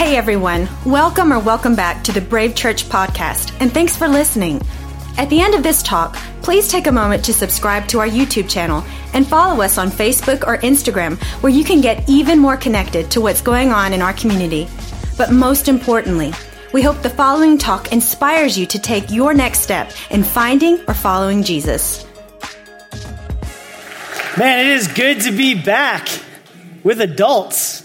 Hey everyone, welcome or welcome back to the Brave Church podcast, and thanks for listening. At the end of this talk, please take a moment to subscribe to our YouTube channel and follow us on Facebook or Instagram where you can get even more connected to what's going on in our community. But most importantly, we hope the following talk inspires you to take your next step in finding or following Jesus. Man, it is good to be back with adults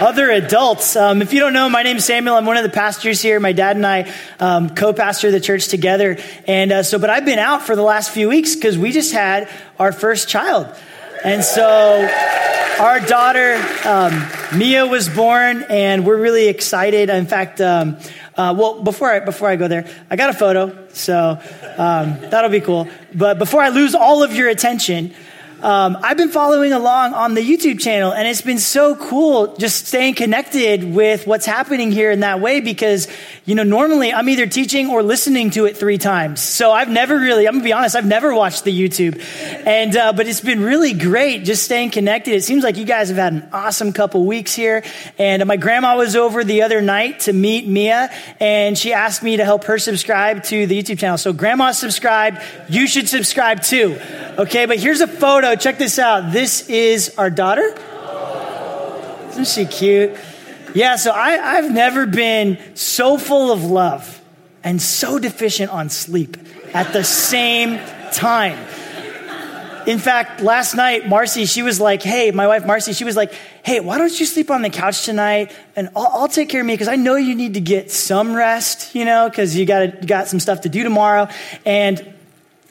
other adults. Um, if you don't know, my name is Samuel. I'm one of the pastors here. My dad and I um, co-pastor the church together. And uh, so, but I've been out for the last few weeks because we just had our first child. And so our daughter, um, Mia, was born, and we're really excited. In fact, um, uh, well, before I, before I go there, I got a photo, so um, that'll be cool. But before I lose all of your attention, um, I've been following along on the YouTube channel, and it's been so cool just staying connected with what's happening here in that way because, you know, normally I'm either teaching or listening to it three times. So I've never really, I'm gonna be honest, I've never watched the YouTube. And, uh, but it's been really great just staying connected. It seems like you guys have had an awesome couple weeks here. And my grandma was over the other night to meet Mia, and she asked me to help her subscribe to the YouTube channel. So grandma subscribed, you should subscribe too. Okay, but here's a photo Check this out. This is our daughter. Isn't she cute? Yeah, so I, I've never been so full of love and so deficient on sleep at the same time. In fact, last night, Marcy, she was like, hey, my wife Marcy, she was like, hey, why don't you sleep on the couch tonight? And I'll, I'll take care of Mia because I know you need to get some rest, you know, because you got you got some stuff to do tomorrow. And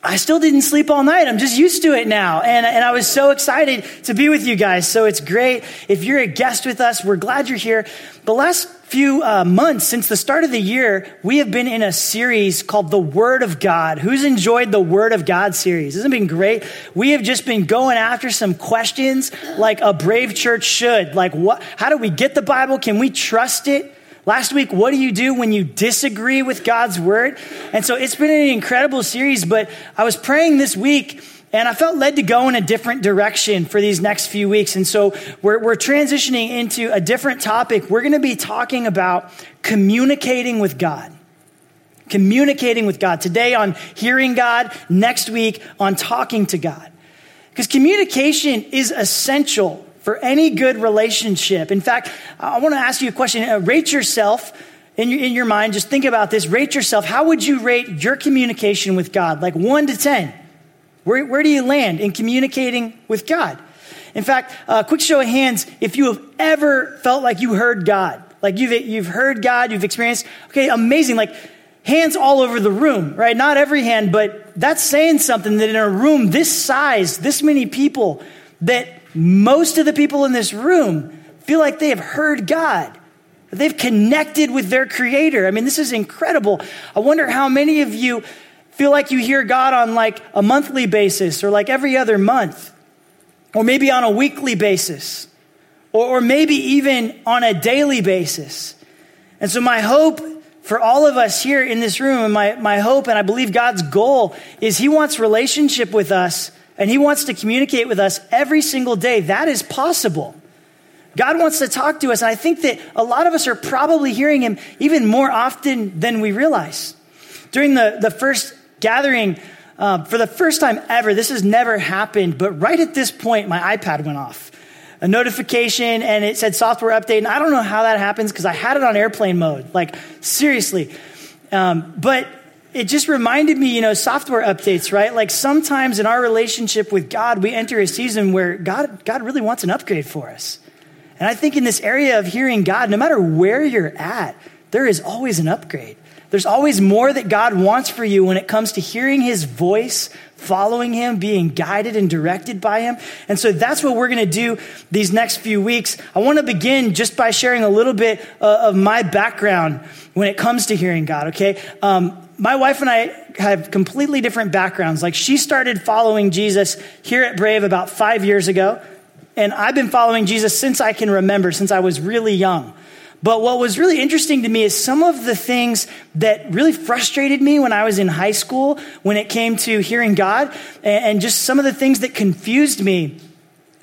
I still didn't sleep all night. I'm just used to it now. And, and I was so excited to be with you guys. So it's great. If you're a guest with us, we're glad you're here. The last few uh, months since the start of the year, we have been in a series called The Word of God. Who's enjoyed the Word of God series? Hasn't it been great? We have just been going after some questions like a brave church should. Like, what, how do we get the Bible? Can we trust it? Last week, what do you do when you disagree with God's word? And so it's been an incredible series, but I was praying this week and I felt led to go in a different direction for these next few weeks. And so we're, we're transitioning into a different topic. We're going to be talking about communicating with God. Communicating with God. Today on hearing God, next week on talking to God. Because communication is essential for any good relationship. In fact, I want to ask you a question. Uh, rate yourself in your, in your mind. Just think about this. Rate yourself. How would you rate your communication with God? Like one to 10. Where, where do you land in communicating with God? In fact, a uh, quick show of hands if you have ever felt like you heard God. Like you've, you've heard God, you've experienced, okay, amazing. Like hands all over the room, right? Not every hand, but that's saying something that in a room this size, this many people, that most of the people in this room feel like they have heard God. They've connected with their creator. I mean, this is incredible. I wonder how many of you feel like you hear God on like a monthly basis or like every other month, or maybe on a weekly basis, or, or maybe even on a daily basis. And so, my hope for all of us here in this room, and my, my hope, and I believe God's goal, is He wants relationship with us and He wants to communicate with us every single day. That is possible. God wants to talk to us. And I think that a lot of us are probably hearing Him even more often than we realize. During the, the first gathering, uh, for the first time ever, this has never happened, but right at this point, my iPad went off. A notification and it said software update. And I don't know how that happens because I had it on airplane mode. Like, seriously. Um, but it just reminded me, you know, software updates, right? Like sometimes in our relationship with God, we enter a season where God, God really wants an upgrade for us. And I think in this area of hearing God, no matter where you're at, there is always an upgrade. There's always more that God wants for you when it comes to hearing his voice, following him, being guided and directed by him. And so that's what we're going to do these next few weeks. I want to begin just by sharing a little bit uh, of my background when it comes to hearing God, okay? Um, my wife and I have completely different backgrounds. Like she started following Jesus here at Brave about five years ago. And I've been following Jesus since I can remember, since I was really young. But what was really interesting to me is some of the things that really frustrated me when I was in high school when it came to hearing God, and just some of the things that confused me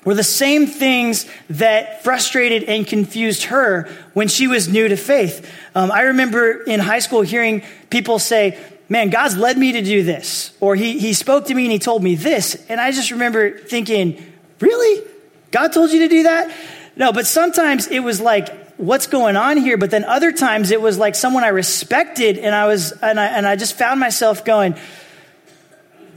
were the same things that frustrated and confused her when she was new to faith. Um, I remember in high school hearing people say, Man, God's led me to do this, or he, he spoke to me and He told me this. And I just remember thinking, Really? God told you to do that? No, but sometimes it was like, what's going on here? But then other times it was like someone I respected, and I was, and I, and I just found myself going,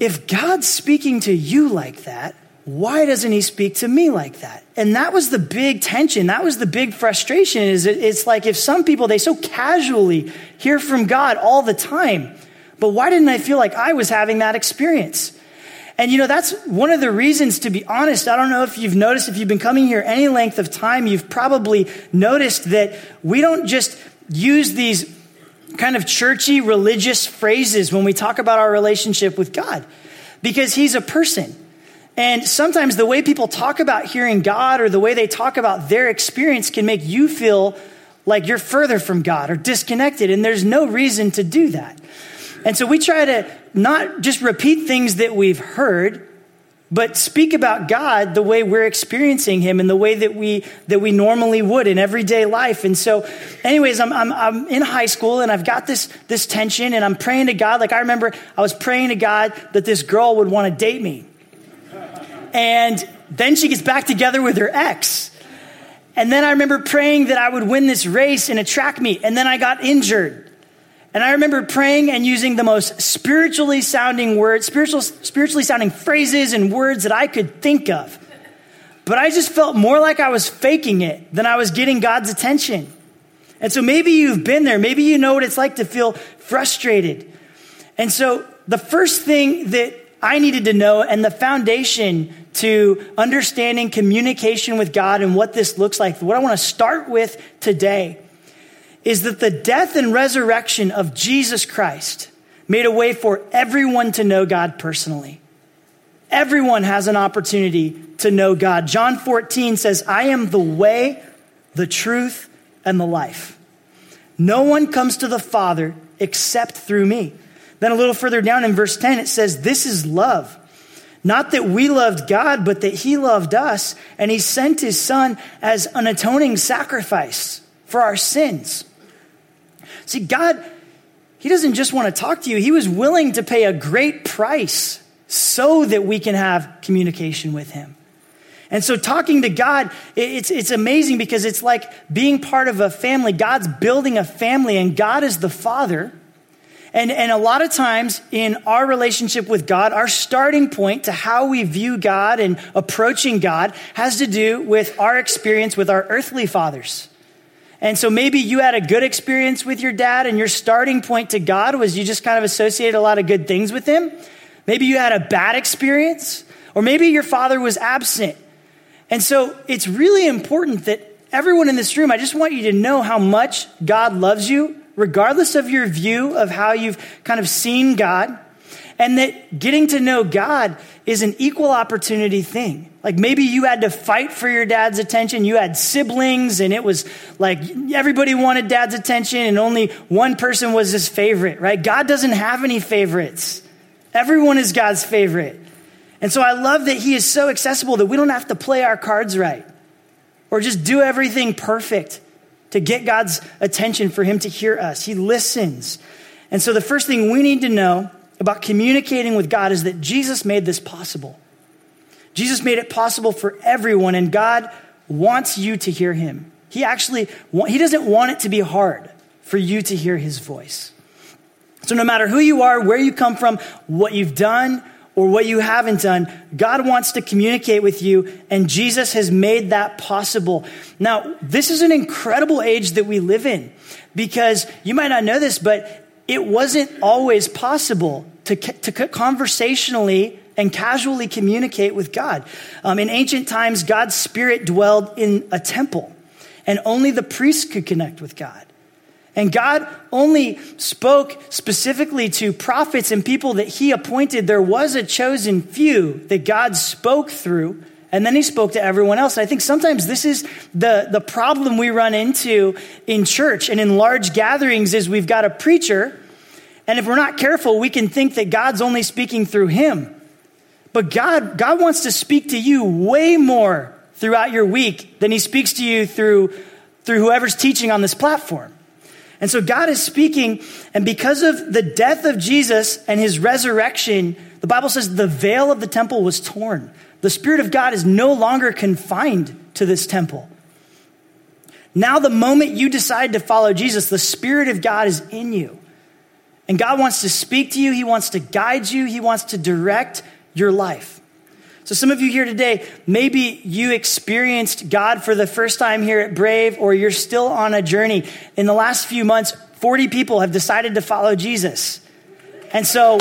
if God's speaking to you like that, why doesn't he speak to me like that? And that was the big tension. That was the big frustration is it's like if some people, they so casually hear from God all the time, but why didn't I feel like I was having that experience? And you know, that's one of the reasons, to be honest. I don't know if you've noticed, if you've been coming here any length of time, you've probably noticed that we don't just use these kind of churchy religious phrases when we talk about our relationship with God because He's a person. And sometimes the way people talk about hearing God or the way they talk about their experience can make you feel like you're further from God or disconnected. And there's no reason to do that. And so we try to not just repeat things that we've heard, but speak about God the way we're experiencing Him and the way that we that we normally would in everyday life. And so, anyways, I'm, I'm I'm in high school and I've got this this tension and I'm praying to God. Like I remember, I was praying to God that this girl would want to date me, and then she gets back together with her ex. And then I remember praying that I would win this race in a track meet, and then I got injured. And I remember praying and using the most spiritually sounding words, spiritual, spiritually sounding phrases and words that I could think of. But I just felt more like I was faking it than I was getting God's attention. And so maybe you've been there. Maybe you know what it's like to feel frustrated. And so the first thing that I needed to know and the foundation to understanding communication with God and what this looks like, what I want to start with today is that the death and resurrection of Jesus Christ made a way for everyone to know God personally. Everyone has an opportunity to know God. John 14 says, I am the way, the truth, and the life. No one comes to the Father except through me. Then a little further down in verse 10, it says, This is love. Not that we loved God, but that He loved us, and He sent His Son as an atoning sacrifice for our sins. See, God, He doesn't just want to talk to you, He was willing to pay a great price so that we can have communication with Him. And so, talking to God, it's, it's amazing because it's like being part of a family. God's building a family, and God is the Father. And, and a lot of times in our relationship with God, our starting point to how we view God and approaching God has to do with our experience with our earthly fathers. And so maybe you had a good experience with your dad, and your starting point to God was you just kind of associated a lot of good things with him. Maybe you had a bad experience, or maybe your father was absent. And so it's really important that everyone in this room, I just want you to know how much God loves you regardless of your view of how you've kind of seen God, and that getting to know God is an equal opportunity thing. Like maybe you had to fight for your dad's attention. You had siblings, and it was like everybody wanted dad's attention, and only one person was his favorite, right? God doesn't have any favorites. Everyone is God's favorite. And so I love that He is so accessible that we don't have to play our cards right or just do everything perfect to get God's attention, for Him to hear us. He listens. And so the first thing we need to know about communicating with God is that Jesus made this possible. Jesus made it possible for everyone, and God wants you to hear Him. He actually, He doesn't want it to be hard for you to hear His voice. So no matter who you are, where you come from, what you've done, or what you haven't done, God wants to communicate with you, and Jesus has made that possible. Now, this is an incredible age that we live in because you might not know this, but it wasn't always possible to, to conversationally and casually communicate with God. Um, in ancient times, God's Spirit dwelled in a temple, and only the priests could connect with God. And God only spoke specifically to prophets and people that he appointed. There was a chosen few that God spoke through, and then he spoke to everyone else. I think sometimes this is the, the problem we run into in church and in large gatherings is we've got a preacher, and if we're not careful, we can think that God's only speaking through him. But God, God wants to speak to you way more throughout your week than he speaks to you through, through whoever's teaching on this platform. And so God is speaking, and because of the death of Jesus and his resurrection, the Bible says the veil of the temple was torn. The Spirit of God is no longer confined to this temple. Now, the moment you decide to follow Jesus, the Spirit of God is in you. And God wants to speak to you, He wants to guide you, He wants to direct your life. So, some of you here today, maybe you experienced God for the first time here at Brave, or you're still on a journey. In the last few months, 40 people have decided to follow Jesus. And so,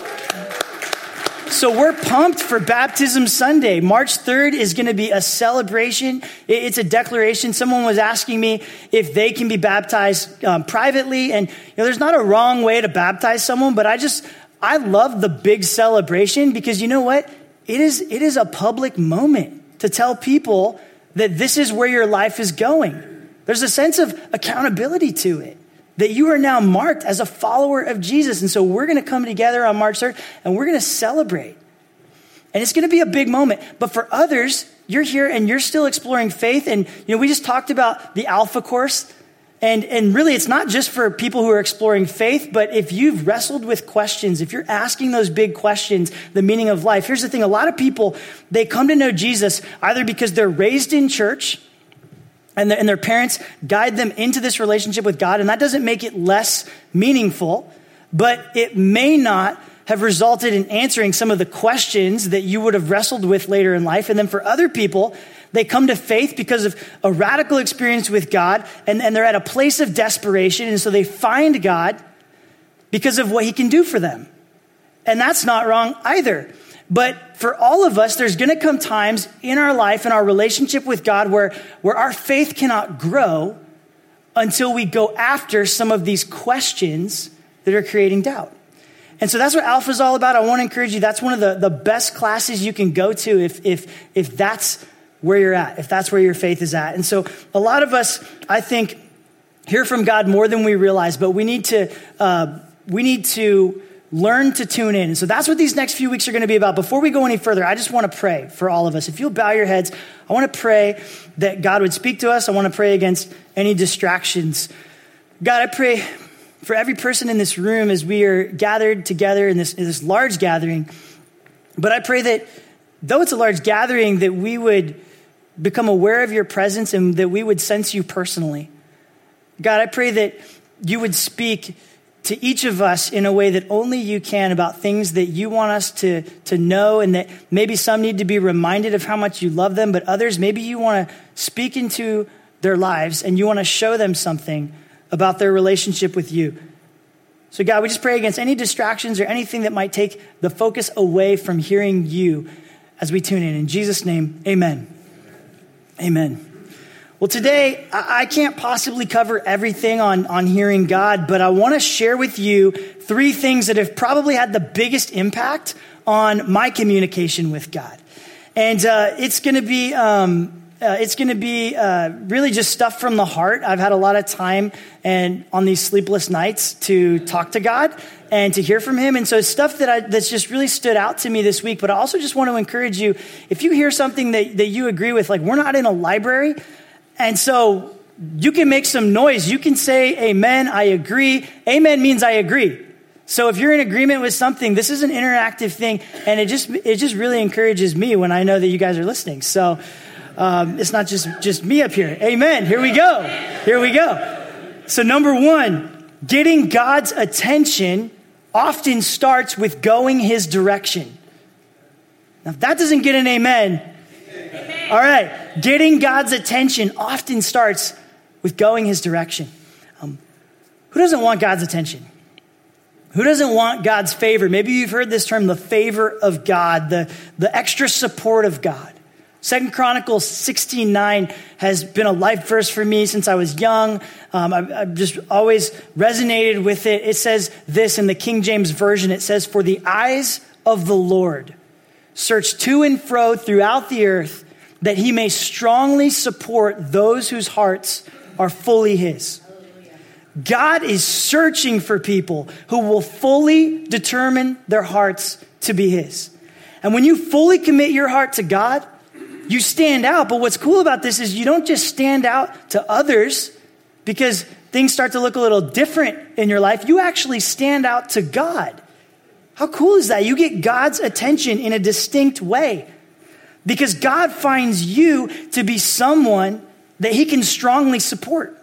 so we're pumped for Baptism Sunday. March 3rd is going to be a celebration. It's a declaration. Someone was asking me if they can be baptized um, privately. And, you know, there's not a wrong way to baptize someone, but I just, I love the big celebration because you know what? It is, it is a public moment to tell people that this is where your life is going. There's a sense of accountability to it that you are now marked as a follower of Jesus. And so we're going to come together on March 3rd and we're going to celebrate. And it's going to be a big moment. But for others, you're here and you're still exploring faith. And, you know, we just talked about the Alpha course. And, and really, it's not just for people who are exploring faith, but if you've wrestled with questions, if you're asking those big questions, the meaning of life, here's the thing a lot of people, they come to know Jesus either because they're raised in church and, the, and their parents guide them into this relationship with God. And that doesn't make it less meaningful, but it may not have resulted in answering some of the questions that you would have wrestled with later in life. And then for other people, they come to faith because of a radical experience with God, and, and they're at a place of desperation. And so they find God because of what He can do for them. And that's not wrong either. But for all of us, there's going to come times in our life, in our relationship with God, where, where our faith cannot grow until we go after some of these questions that are creating doubt. And so that's what Alpha is all about. I want to encourage you. That's one of the, the best classes you can go to if, if, if that's where you're at, if that's where your faith is at. And so a lot of us, I think, hear from God more than we realize, but we need to, uh, we need to learn to tune in. So that's what these next few weeks are going to be about. Before we go any further, I just want to pray for all of us. If you'll bow your heads, I want to pray that God would speak to us. I want to pray against any distractions. God, I pray for every person in this room as we are gathered together in this, in this large gathering. But I pray that though it's a large gathering, that we would become aware of your presence and that we would sense you personally. God, I pray that you would speak to each of us in a way that only you can about things that you want us to, to know, and that maybe some need to be reminded of how much you love them, but others, maybe you want to speak into their lives and you want to show them something about their relationship with you. So, God, we just pray against any distractions or anything that might take the focus away from hearing you as we tune in. In Jesus' name, amen. Amen. Well, today, I can't possibly cover everything on, on hearing God, but I want to share with you three things that have probably had the biggest impact on my communication with God. And uh, it's going to be. Um, uh, it's going to be uh, really just stuff from the heart. I've had a lot of time and on these sleepless nights to talk to God and to hear from Him. And so stuff that I, that's just really stood out to me this week. But I also just want to encourage you, if you hear something that, that you agree with, like we're not in a library, and so you can make some noise. You can say, Amen, I agree. Amen means I agree. So if you're in agreement with something, this is an interactive thing, and it just it just really encourages me when I know that you guys are listening. So um, it's not just just me up here. Amen. Here we go. Here we go. So number one, getting God's attention often starts with going His direction. Now, if that doesn't get an amen, all right. Getting God's attention often starts with going his direction. Um, who doesn't want God's attention? Who doesn't want God's favor? Maybe you've heard this term, the favor of God, the, the extra support of God. Second Chronicles 16:9 has been a life verse for me since I was young. Um, I've, I've just always resonated with it. It says this in the King James Version. It says, For the eyes of the Lord search to and fro throughout the earth that he may strongly support those whose hearts are fully his. God is searching for people who will fully determine their hearts to be his. And when you fully commit your heart to God, you stand out. But what's cool about this is you don't just stand out to others because things start to look a little different in your life. You actually stand out to God. How cool is that? You get God's attention in a distinct way because God finds you to be someone that he can strongly support.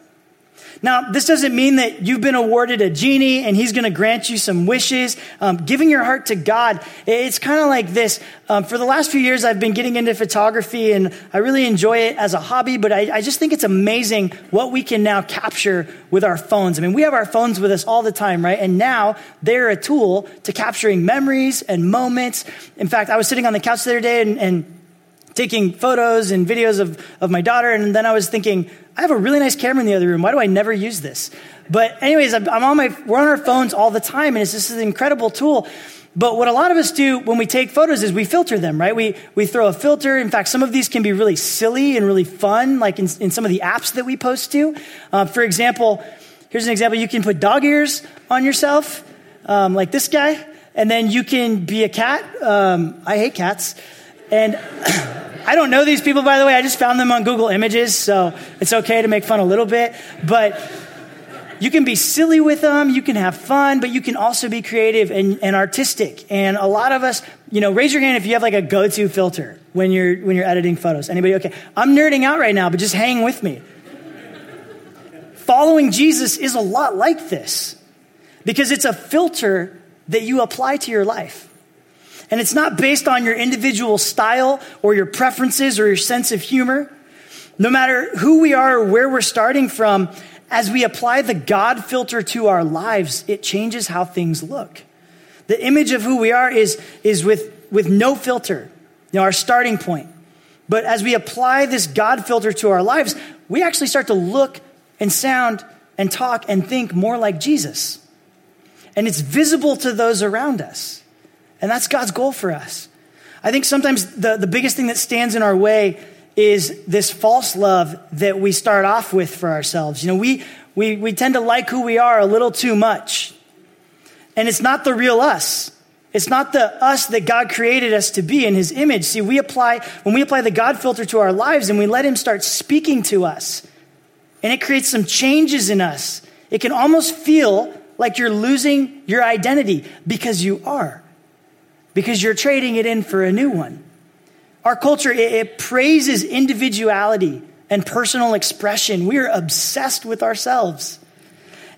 Now, this doesn't mean that you've been awarded a genie and he's going to grant you some wishes. Um, giving your heart to God, it's kind of like this. Um, for the last few years, I've been getting into photography and I really enjoy it as a hobby, but I, I just think it's amazing what we can now capture with our phones. I mean, we have our phones with us all the time, right? And now they're a tool to capturing memories and moments. In fact, I was sitting on the couch the other day and, and taking photos and videos of, of my daughter. And then I was thinking, I have a really nice camera in the other room. Why do I never use this? But anyways, I'm on my, we're on our phones all the time and it's just an incredible tool. But what a lot of us do when we take photos is we filter them, right? We, we throw a filter. In fact, some of these can be really silly and really fun, like in, in some of the apps that we post to. Uh, for example, here's an example. You can put dog ears on yourself, um, like this guy, and then you can be a cat. Um, I hate cats. And I don't know these people, by the way. I just found them on Google Images, so it's okay to make fun a little bit. But you can be silly with them, you can have fun, but you can also be creative and, and artistic. And a lot of us, you know, raise your hand if you have like a go-to filter when you're when you're editing photos. Anybody? Okay, I'm nerding out right now, but just hang with me. Following Jesus is a lot like this because it's a filter that you apply to your life. And it's not based on your individual style or your preferences or your sense of humor. No matter who we are or where we're starting from, as we apply the God filter to our lives, it changes how things look. The image of who we are is, is with, with no filter, you know, our starting point. But as we apply this God filter to our lives, we actually start to look and sound and talk and think more like Jesus. And it's visible to those around us. And that's God's goal for us. I think sometimes the, the biggest thing that stands in our way is this false love that we start off with for ourselves. You know, we, we, we tend to like who we are a little too much. And it's not the real us. It's not the us that God created us to be in his image. See, we apply, when we apply the God filter to our lives and we let him start speaking to us, and it creates some changes in us, it can almost feel like you're losing your identity because you are because you're trading it in for a new one. Our culture, it, it praises individuality and personal expression. We are obsessed with ourselves.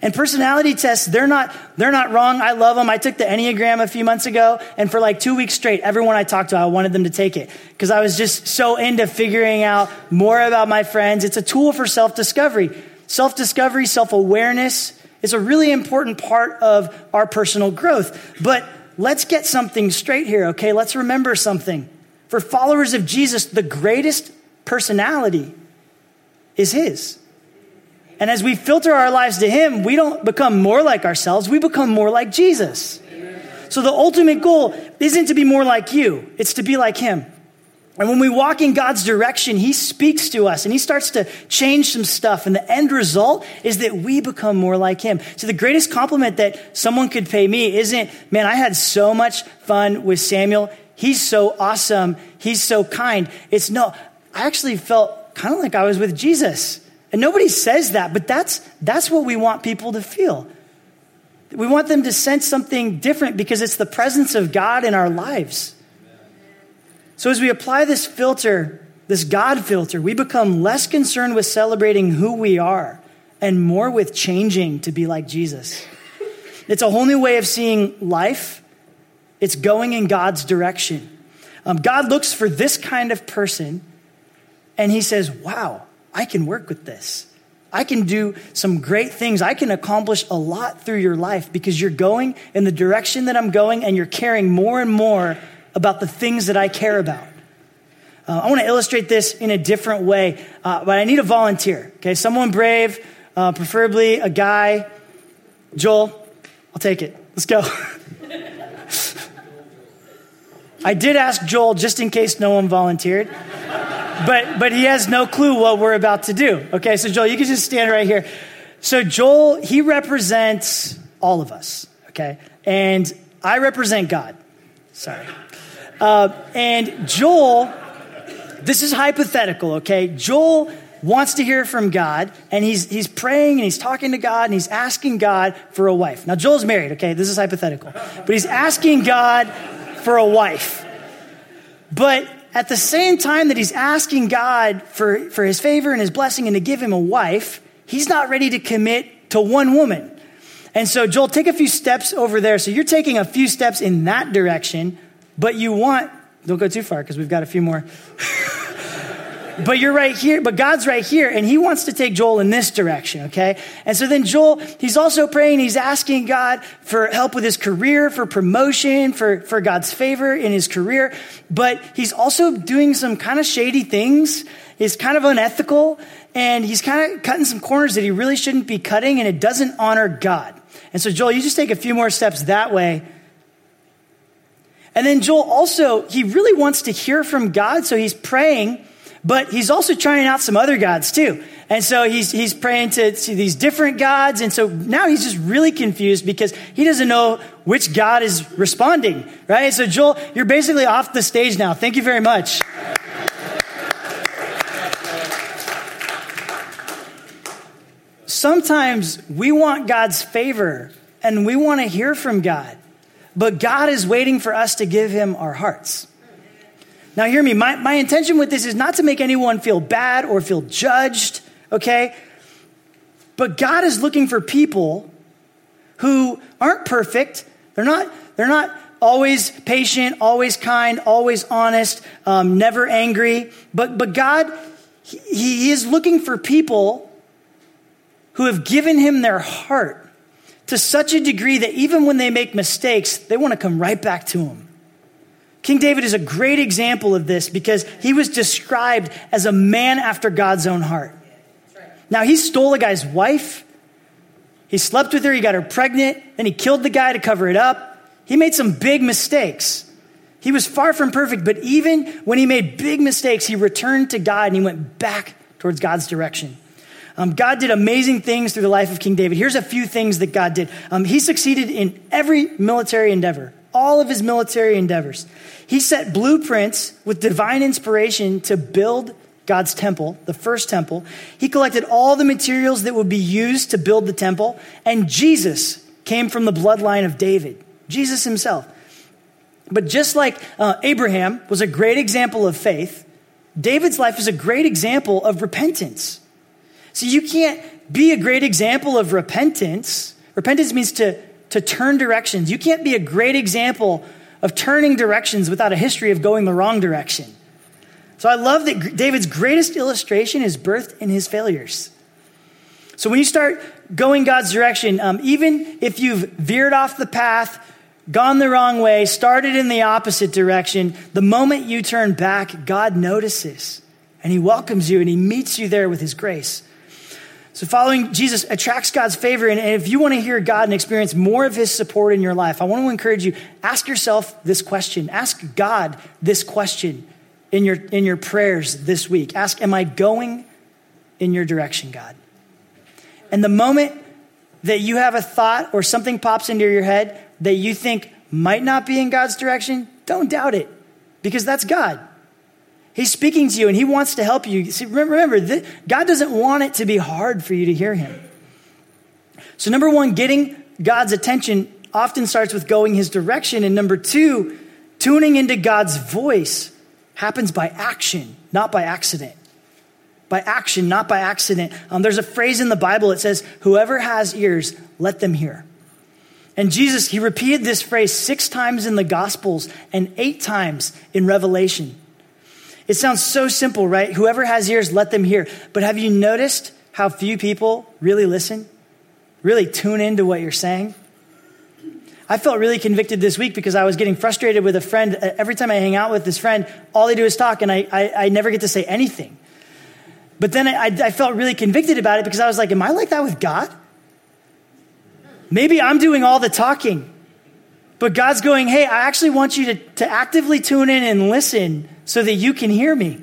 And personality tests, they're not, they're not wrong. I love them. I took the Enneagram a few months ago, and for like two weeks straight, everyone I talked to, I wanted them to take it because I was just so into figuring out more about my friends. It's a tool for self discovery. Self discovery, self awareness is a really important part of our personal growth. But let's get something straight here, okay? Let's remember something. For followers of Jesus, the greatest personality is His. And as we filter our lives to Him, we don't become more like ourselves, we become more like Jesus. So the ultimate goal isn't to be more like you, it's to be like Him. And when we walk in God's direction, He speaks to us and He starts to change some stuff. And the end result is that we become more like Him. So the greatest compliment that someone could pay me isn't, man, I had so much fun with Samuel. He's so awesome. He's so kind. It's no, I actually felt kind of like I was with Jesus. And nobody says that, but that's, that's what we want people to feel. We want them to sense something different because it's the presence of God in our lives. So, as we apply this filter, this God filter, we become less concerned with celebrating who we are and more with changing to be like Jesus. It's a whole new way of seeing life, it's going in God's direction. Um, God looks for this kind of person and he says, Wow, I can work with this. I can do some great things. I can accomplish a lot through your life because you're going in the direction that I'm going and you're caring more and more about the things that I care about. Uh, I want to illustrate this in a different way, uh, but I need a volunteer. Okay, someone brave, uh, preferably a guy. Joel, I'll take it. Let's go. I did ask Joel just in case no one volunteered, but but he has no clue what we're about to do. Okay, so Joel, you can just stand right here. So Joel, he represents all of us. Okay, and I represent God. Sorry. Uh, and Joel, this is hypothetical, okay? Joel wants to hear from God, and he's, he's praying and he's talking to God and he's asking God for a wife. Now, Joel's married, okay? This is hypothetical. But he's asking God for a wife. But at the same time that he's asking God for, for his favor and his blessing and to give him a wife, he's not ready to commit to one woman. And so, Joel, take a few steps over there. So you're taking a few steps in that direction, but you want, don't go too far because we've got a few more. but you're right here, but God's right here, and He wants to take Joel in this direction, okay? And so then Joel, he's also praying, he's asking God for help with his career, for promotion, for, for God's favor in his career, but he's also doing some kind of shady things. He's kind of unethical, and he's kind of cutting some corners that he really shouldn't be cutting, and it doesn't honor God. And so, Joel, you just take a few more steps that way. And then Joel also, he really wants to hear from God, so he's praying but he's also trying out some other gods too. And so he's, he's praying to, to these different gods. And so now he's just really confused because he doesn't know which God is responding, right? So Joel, you're basically off the stage now. Thank you very much. Sometimes we want God's favor and we want to hear from God, but God is waiting for us to give him our hearts. Now, hear me. My, my intention with this is not to make anyone feel bad or feel judged, okay? But God is looking for people who aren't perfect. They're not, they're not always patient, always kind, always honest, um, never angry. But, but God, he, he is looking for people who have given him their heart to such a degree that even when they make mistakes, they want to come right back to him. King David is a great example of this because he was described as a man after God's own heart. Now, he stole a guy's wife. He slept with her. He got her pregnant. Then he killed the guy to cover it up. He made some big mistakes. He was far from perfect, but even when he made big mistakes, he returned to God and he went back towards God's direction. Um, God did amazing things through the life of King David. Here's a few things that God did. Um, he succeeded in every military endeavor, all of his military endeavors. He set blueprints with divine inspiration to build God's temple, the first temple. He collected all the materials that would be used to build the temple, and Jesus came from the bloodline of David, Jesus himself. But just like uh, Abraham was a great example of faith, David's life is a great example of repentance. So you can't be a great example of repentance. Repentance means to, to turn directions. You can't be a great example of turning directions without a history of going the wrong direction. So I love that David's greatest illustration is birthed in his failures. So when you start going God's direction, um, even if you've veered off the path, gone the wrong way, started in the opposite direction, the moment you turn back, God notices and he welcomes you and he meets you there with his grace. So, following Jesus attracts God's favor. And if you want to hear God and experience more of his support in your life, I want to encourage you ask yourself this question. Ask God this question in your, in your prayers this week. Ask, Am I going in your direction, God? And the moment that you have a thought or something pops into your head that you think might not be in God's direction, don't doubt it because that's God. He's speaking to you and he wants to help you. See, remember, God doesn't want it to be hard for you to hear him. So, number one, getting God's attention often starts with going his direction. And number two, tuning into God's voice happens by action, not by accident. By action, not by accident. Um, there's a phrase in the Bible that says, Whoever has ears, let them hear. And Jesus, he repeated this phrase six times in the Gospels and eight times in Revelation. It sounds so simple, right? Whoever has ears, let them hear. But have you noticed how few people really listen? Really tune into what you're saying? I felt really convicted this week because I was getting frustrated with a friend. Uh, every time I hang out with this friend, all they do is talk, and I, I, I never get to say anything. But then I, I felt really convicted about it because I was like, Am I like that with God? Maybe I'm doing all the talking. But God's going, Hey, I actually want you to, to actively tune in and listen so that you can hear me.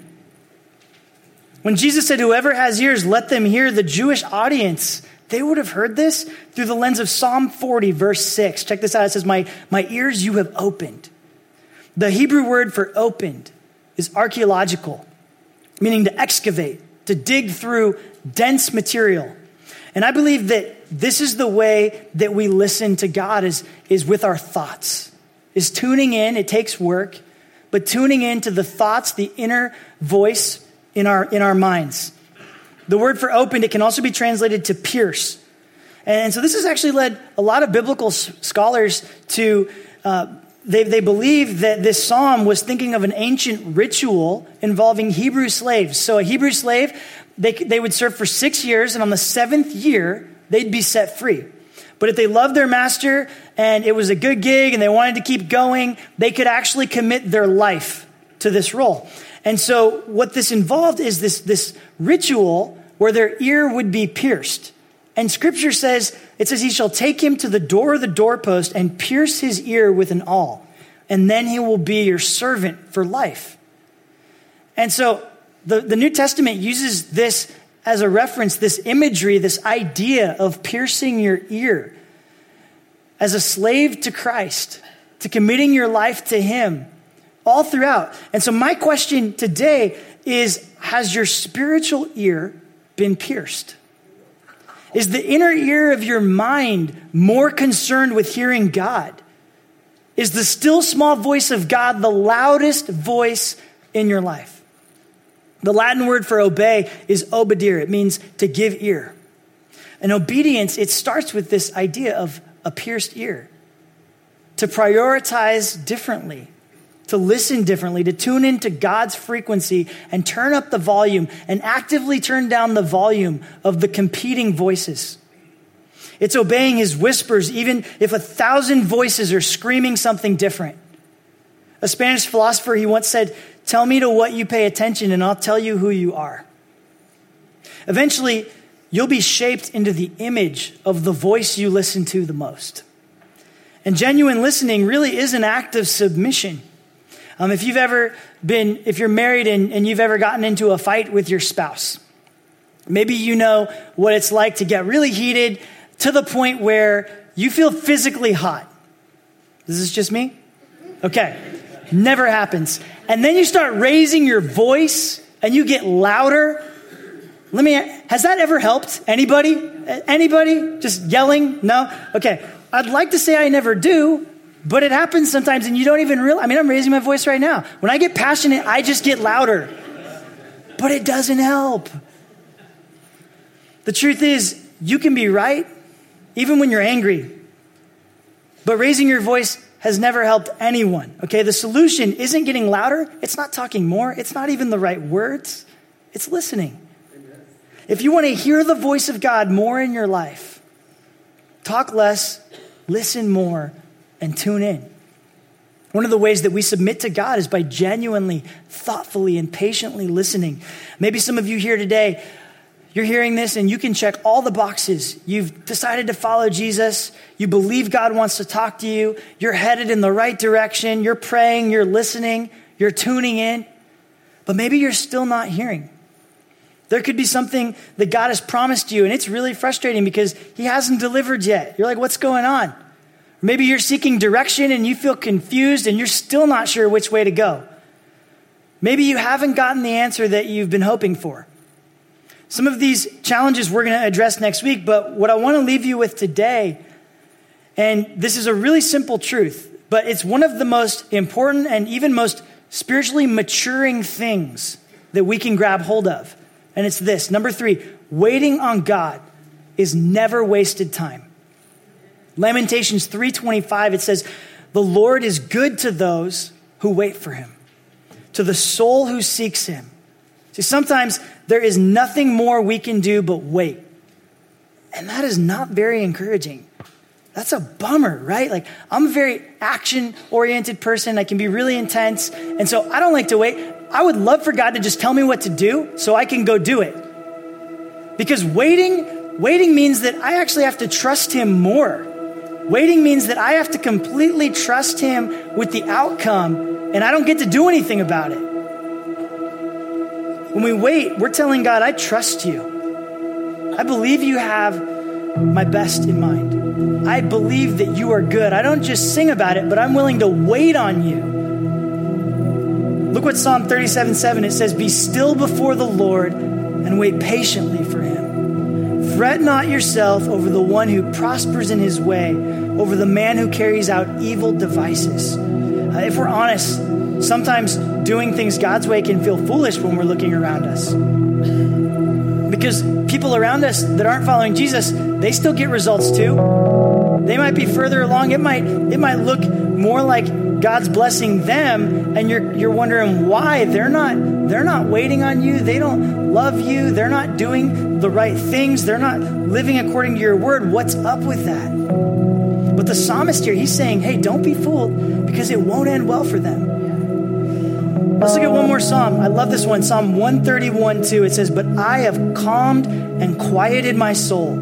When Jesus said, Whoever has ears, let them hear, the Jewish audience, they would have heard this through the lens of Psalm 40, verse 6. Check this out. It says, My, my ears you have opened. The Hebrew word for opened is archaeological, meaning to excavate, to dig through dense material. And I believe that this is the way that we listen to God is, is with our thoughts, is tuning in. It takes work, but tuning in to the thoughts, the inner voice in our, in our minds. The word for opened, it can also be translated to pierce. And so this has actually led a lot of biblical scholars to, uh, they, they believe that this psalm was thinking of an ancient ritual involving Hebrew slaves. So a Hebrew slave, they, they would serve for six years, and on the seventh year, they'd be set free. But if they loved their master and it was a good gig and they wanted to keep going, they could actually commit their life to this role. And so what this involved is this, this ritual where their ear would be pierced. And scripture says, it says, he shall take him to the door of the doorpost and pierce his ear with an awl, and then he will be your servant for life. And so the, the New Testament uses this as a reference, this imagery, this idea of piercing your ear as a slave to Christ, to committing your life to him all throughout. And so my question today is, has your spiritual ear been pierced? Is the inner ear of your mind more concerned with hearing God? Is the still small voice of God the loudest voice in your life? The Latin word for obey is obedire. It means to give ear. And obedience, it starts with this idea of a pierced ear. To prioritize differently, to listen differently, to tune into God's frequency and turn up the volume and actively turn down the volume of the competing voices. It's obeying his whispers, even if a thousand voices are screaming something different. A Spanish philosopher, he once said, Tell me to what you pay attention, and I'll tell you who you are. Eventually, you'll be shaped into the image of the voice you listen to the most. And genuine listening really is an act of submission. Um, if you've ever been, if you're married and, and you've ever gotten into a fight with your spouse, maybe you know what it's like to get really heated to the point where you feel physically hot. Is this just me? Okay. Never happens. And then you start raising your voice and you get louder. Let me, has that ever helped anybody? Anybody? Just yelling? No? Okay. I'd like to say I never do, but it happens sometimes and you don't even realize. I mean, I'm raising my voice right now. When I get passionate, I just get louder. But it doesn't help. The truth is, you can be right even when you're angry. But raising your voice has never helped anyone. Okay, the solution isn't getting louder, it's not talking more, it's not even the right words, it's listening. If you want to hear the voice of God more in your life, talk less, listen more, and tune in. One of the ways that we submit to God is by genuinely, thoughtfully, and patiently listening. Maybe some of you here today, you're hearing this and you can check all the boxes. You've decided to follow Jesus. You believe God wants to talk to you. You're headed in the right direction. You're praying. You're listening. You're tuning in. But maybe you're still not hearing. There could be something that God has promised you, and it's really frustrating because He hasn't delivered yet. You're like, what's going on? Maybe you're seeking direction and you feel confused and you're still not sure which way to go. Maybe you haven't gotten the answer that you've been hoping for. Some of these challenges we're going to address next week, but what I want to leave you with today, and this is a really simple truth, but it's one of the most important and even most spiritually maturing things that we can grab hold of. And it's this number three, waiting on God is never wasted time. Lamentations 3:25 it says, "The Lord is good to those who wait for him, to the soul who seeks him." See, sometimes there is nothing more we can do but wait. And that is not very encouraging. That's a bummer, right? Like, I'm a very action oriented person. I can be really intense. And so I don't like to wait. I would love for God to just tell me what to do so I can go do it. Because waiting, waiting means that I actually have to trust Him more. Waiting means that I have to completely trust Him with the outcome, and I don't get to do anything about it. When we wait, we're telling God, I trust you. I believe you have my best in mind. I believe that you are good. I don't just sing about it, but I'm willing to wait on you. Look what Psalm 37 7 it says, Be still before the Lord and wait patiently for him. Fret not yourself over the one who prospers in his way, over the man who carries out evil devices. Uh, if we're honest, sometimes doing things God's way can feel foolish when we're looking around us. Because people around us that aren't following Jesus, they still get results too. They might be further along. It might it might look more like God's blessing them and you're you're wondering why they're not they're not waiting on you. They don't love you. They're not doing the right things. They're not living according to your word. What's up with that? But the psalmist here, he's saying, "Hey, don't be fooled because it won't end well for them." Let's look at one more psalm. I love this one. Psalm 131 2. It says, But I have calmed and quieted my soul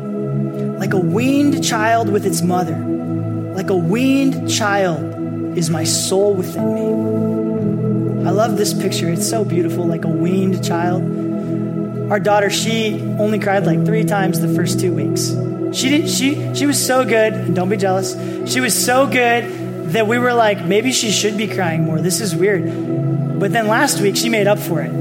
like a weaned child with its mother. Like a weaned child is my soul within me. I love this picture. It's so beautiful, like a weaned child. Our daughter, she only cried like three times the first two weeks. She didn't she she was so good, and don't be jealous. She was so good that we were like, maybe she should be crying more. This is weird. But then last week, she made up for it.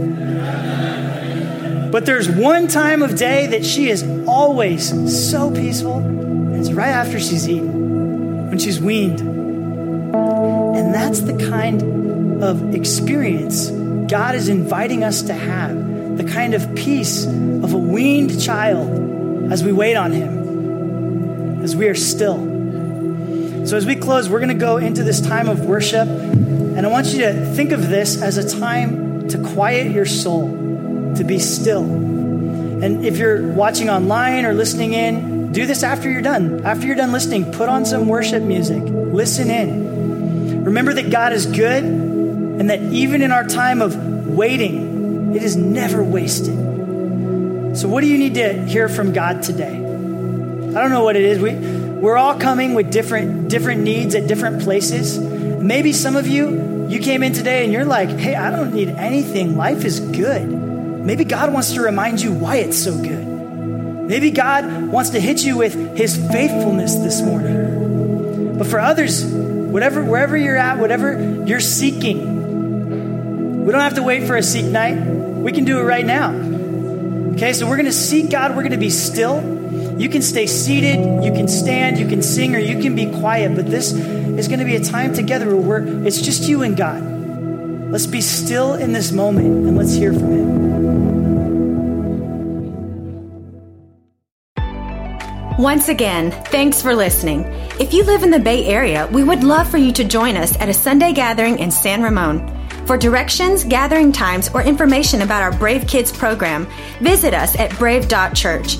But there's one time of day that she is always so peaceful, it's right after she's eaten, when she's weaned. And that's the kind of experience God is inviting us to have the kind of peace of a weaned child as we wait on Him, as we are still. So, as we close, we're going to go into this time of worship. And I want you to think of this as a time to quiet your soul, to be still. And if you're watching online or listening in, do this after you're done. After you're done listening, put on some worship music. Listen in. Remember that God is good and that even in our time of waiting, it is never wasted. So, what do you need to hear from God today? I don't know what it is. We, we're all coming with different, different needs at different places. Maybe some of you, you came in today and you're like, hey, I don't need anything. Life is good. Maybe God wants to remind you why it's so good. Maybe God wants to hit you with his faithfulness this morning. But for others, whatever wherever you're at, whatever you're seeking, we don't have to wait for a seek night. We can do it right now. Okay, so we're going to seek God, we're going to be still. You can stay seated, you can stand, you can sing, or you can be quiet, but this is going to be a time together where it's just you and God. Let's be still in this moment and let's hear from Him. Once again, thanks for listening. If you live in the Bay Area, we would love for you to join us at a Sunday gathering in San Ramon. For directions, gathering times, or information about our Brave Kids program, visit us at brave.church.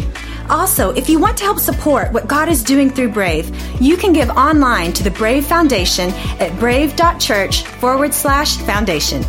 Also, if you want to help support what God is doing through Brave, you can give online to the Brave Foundation at brave.church forward slash foundation.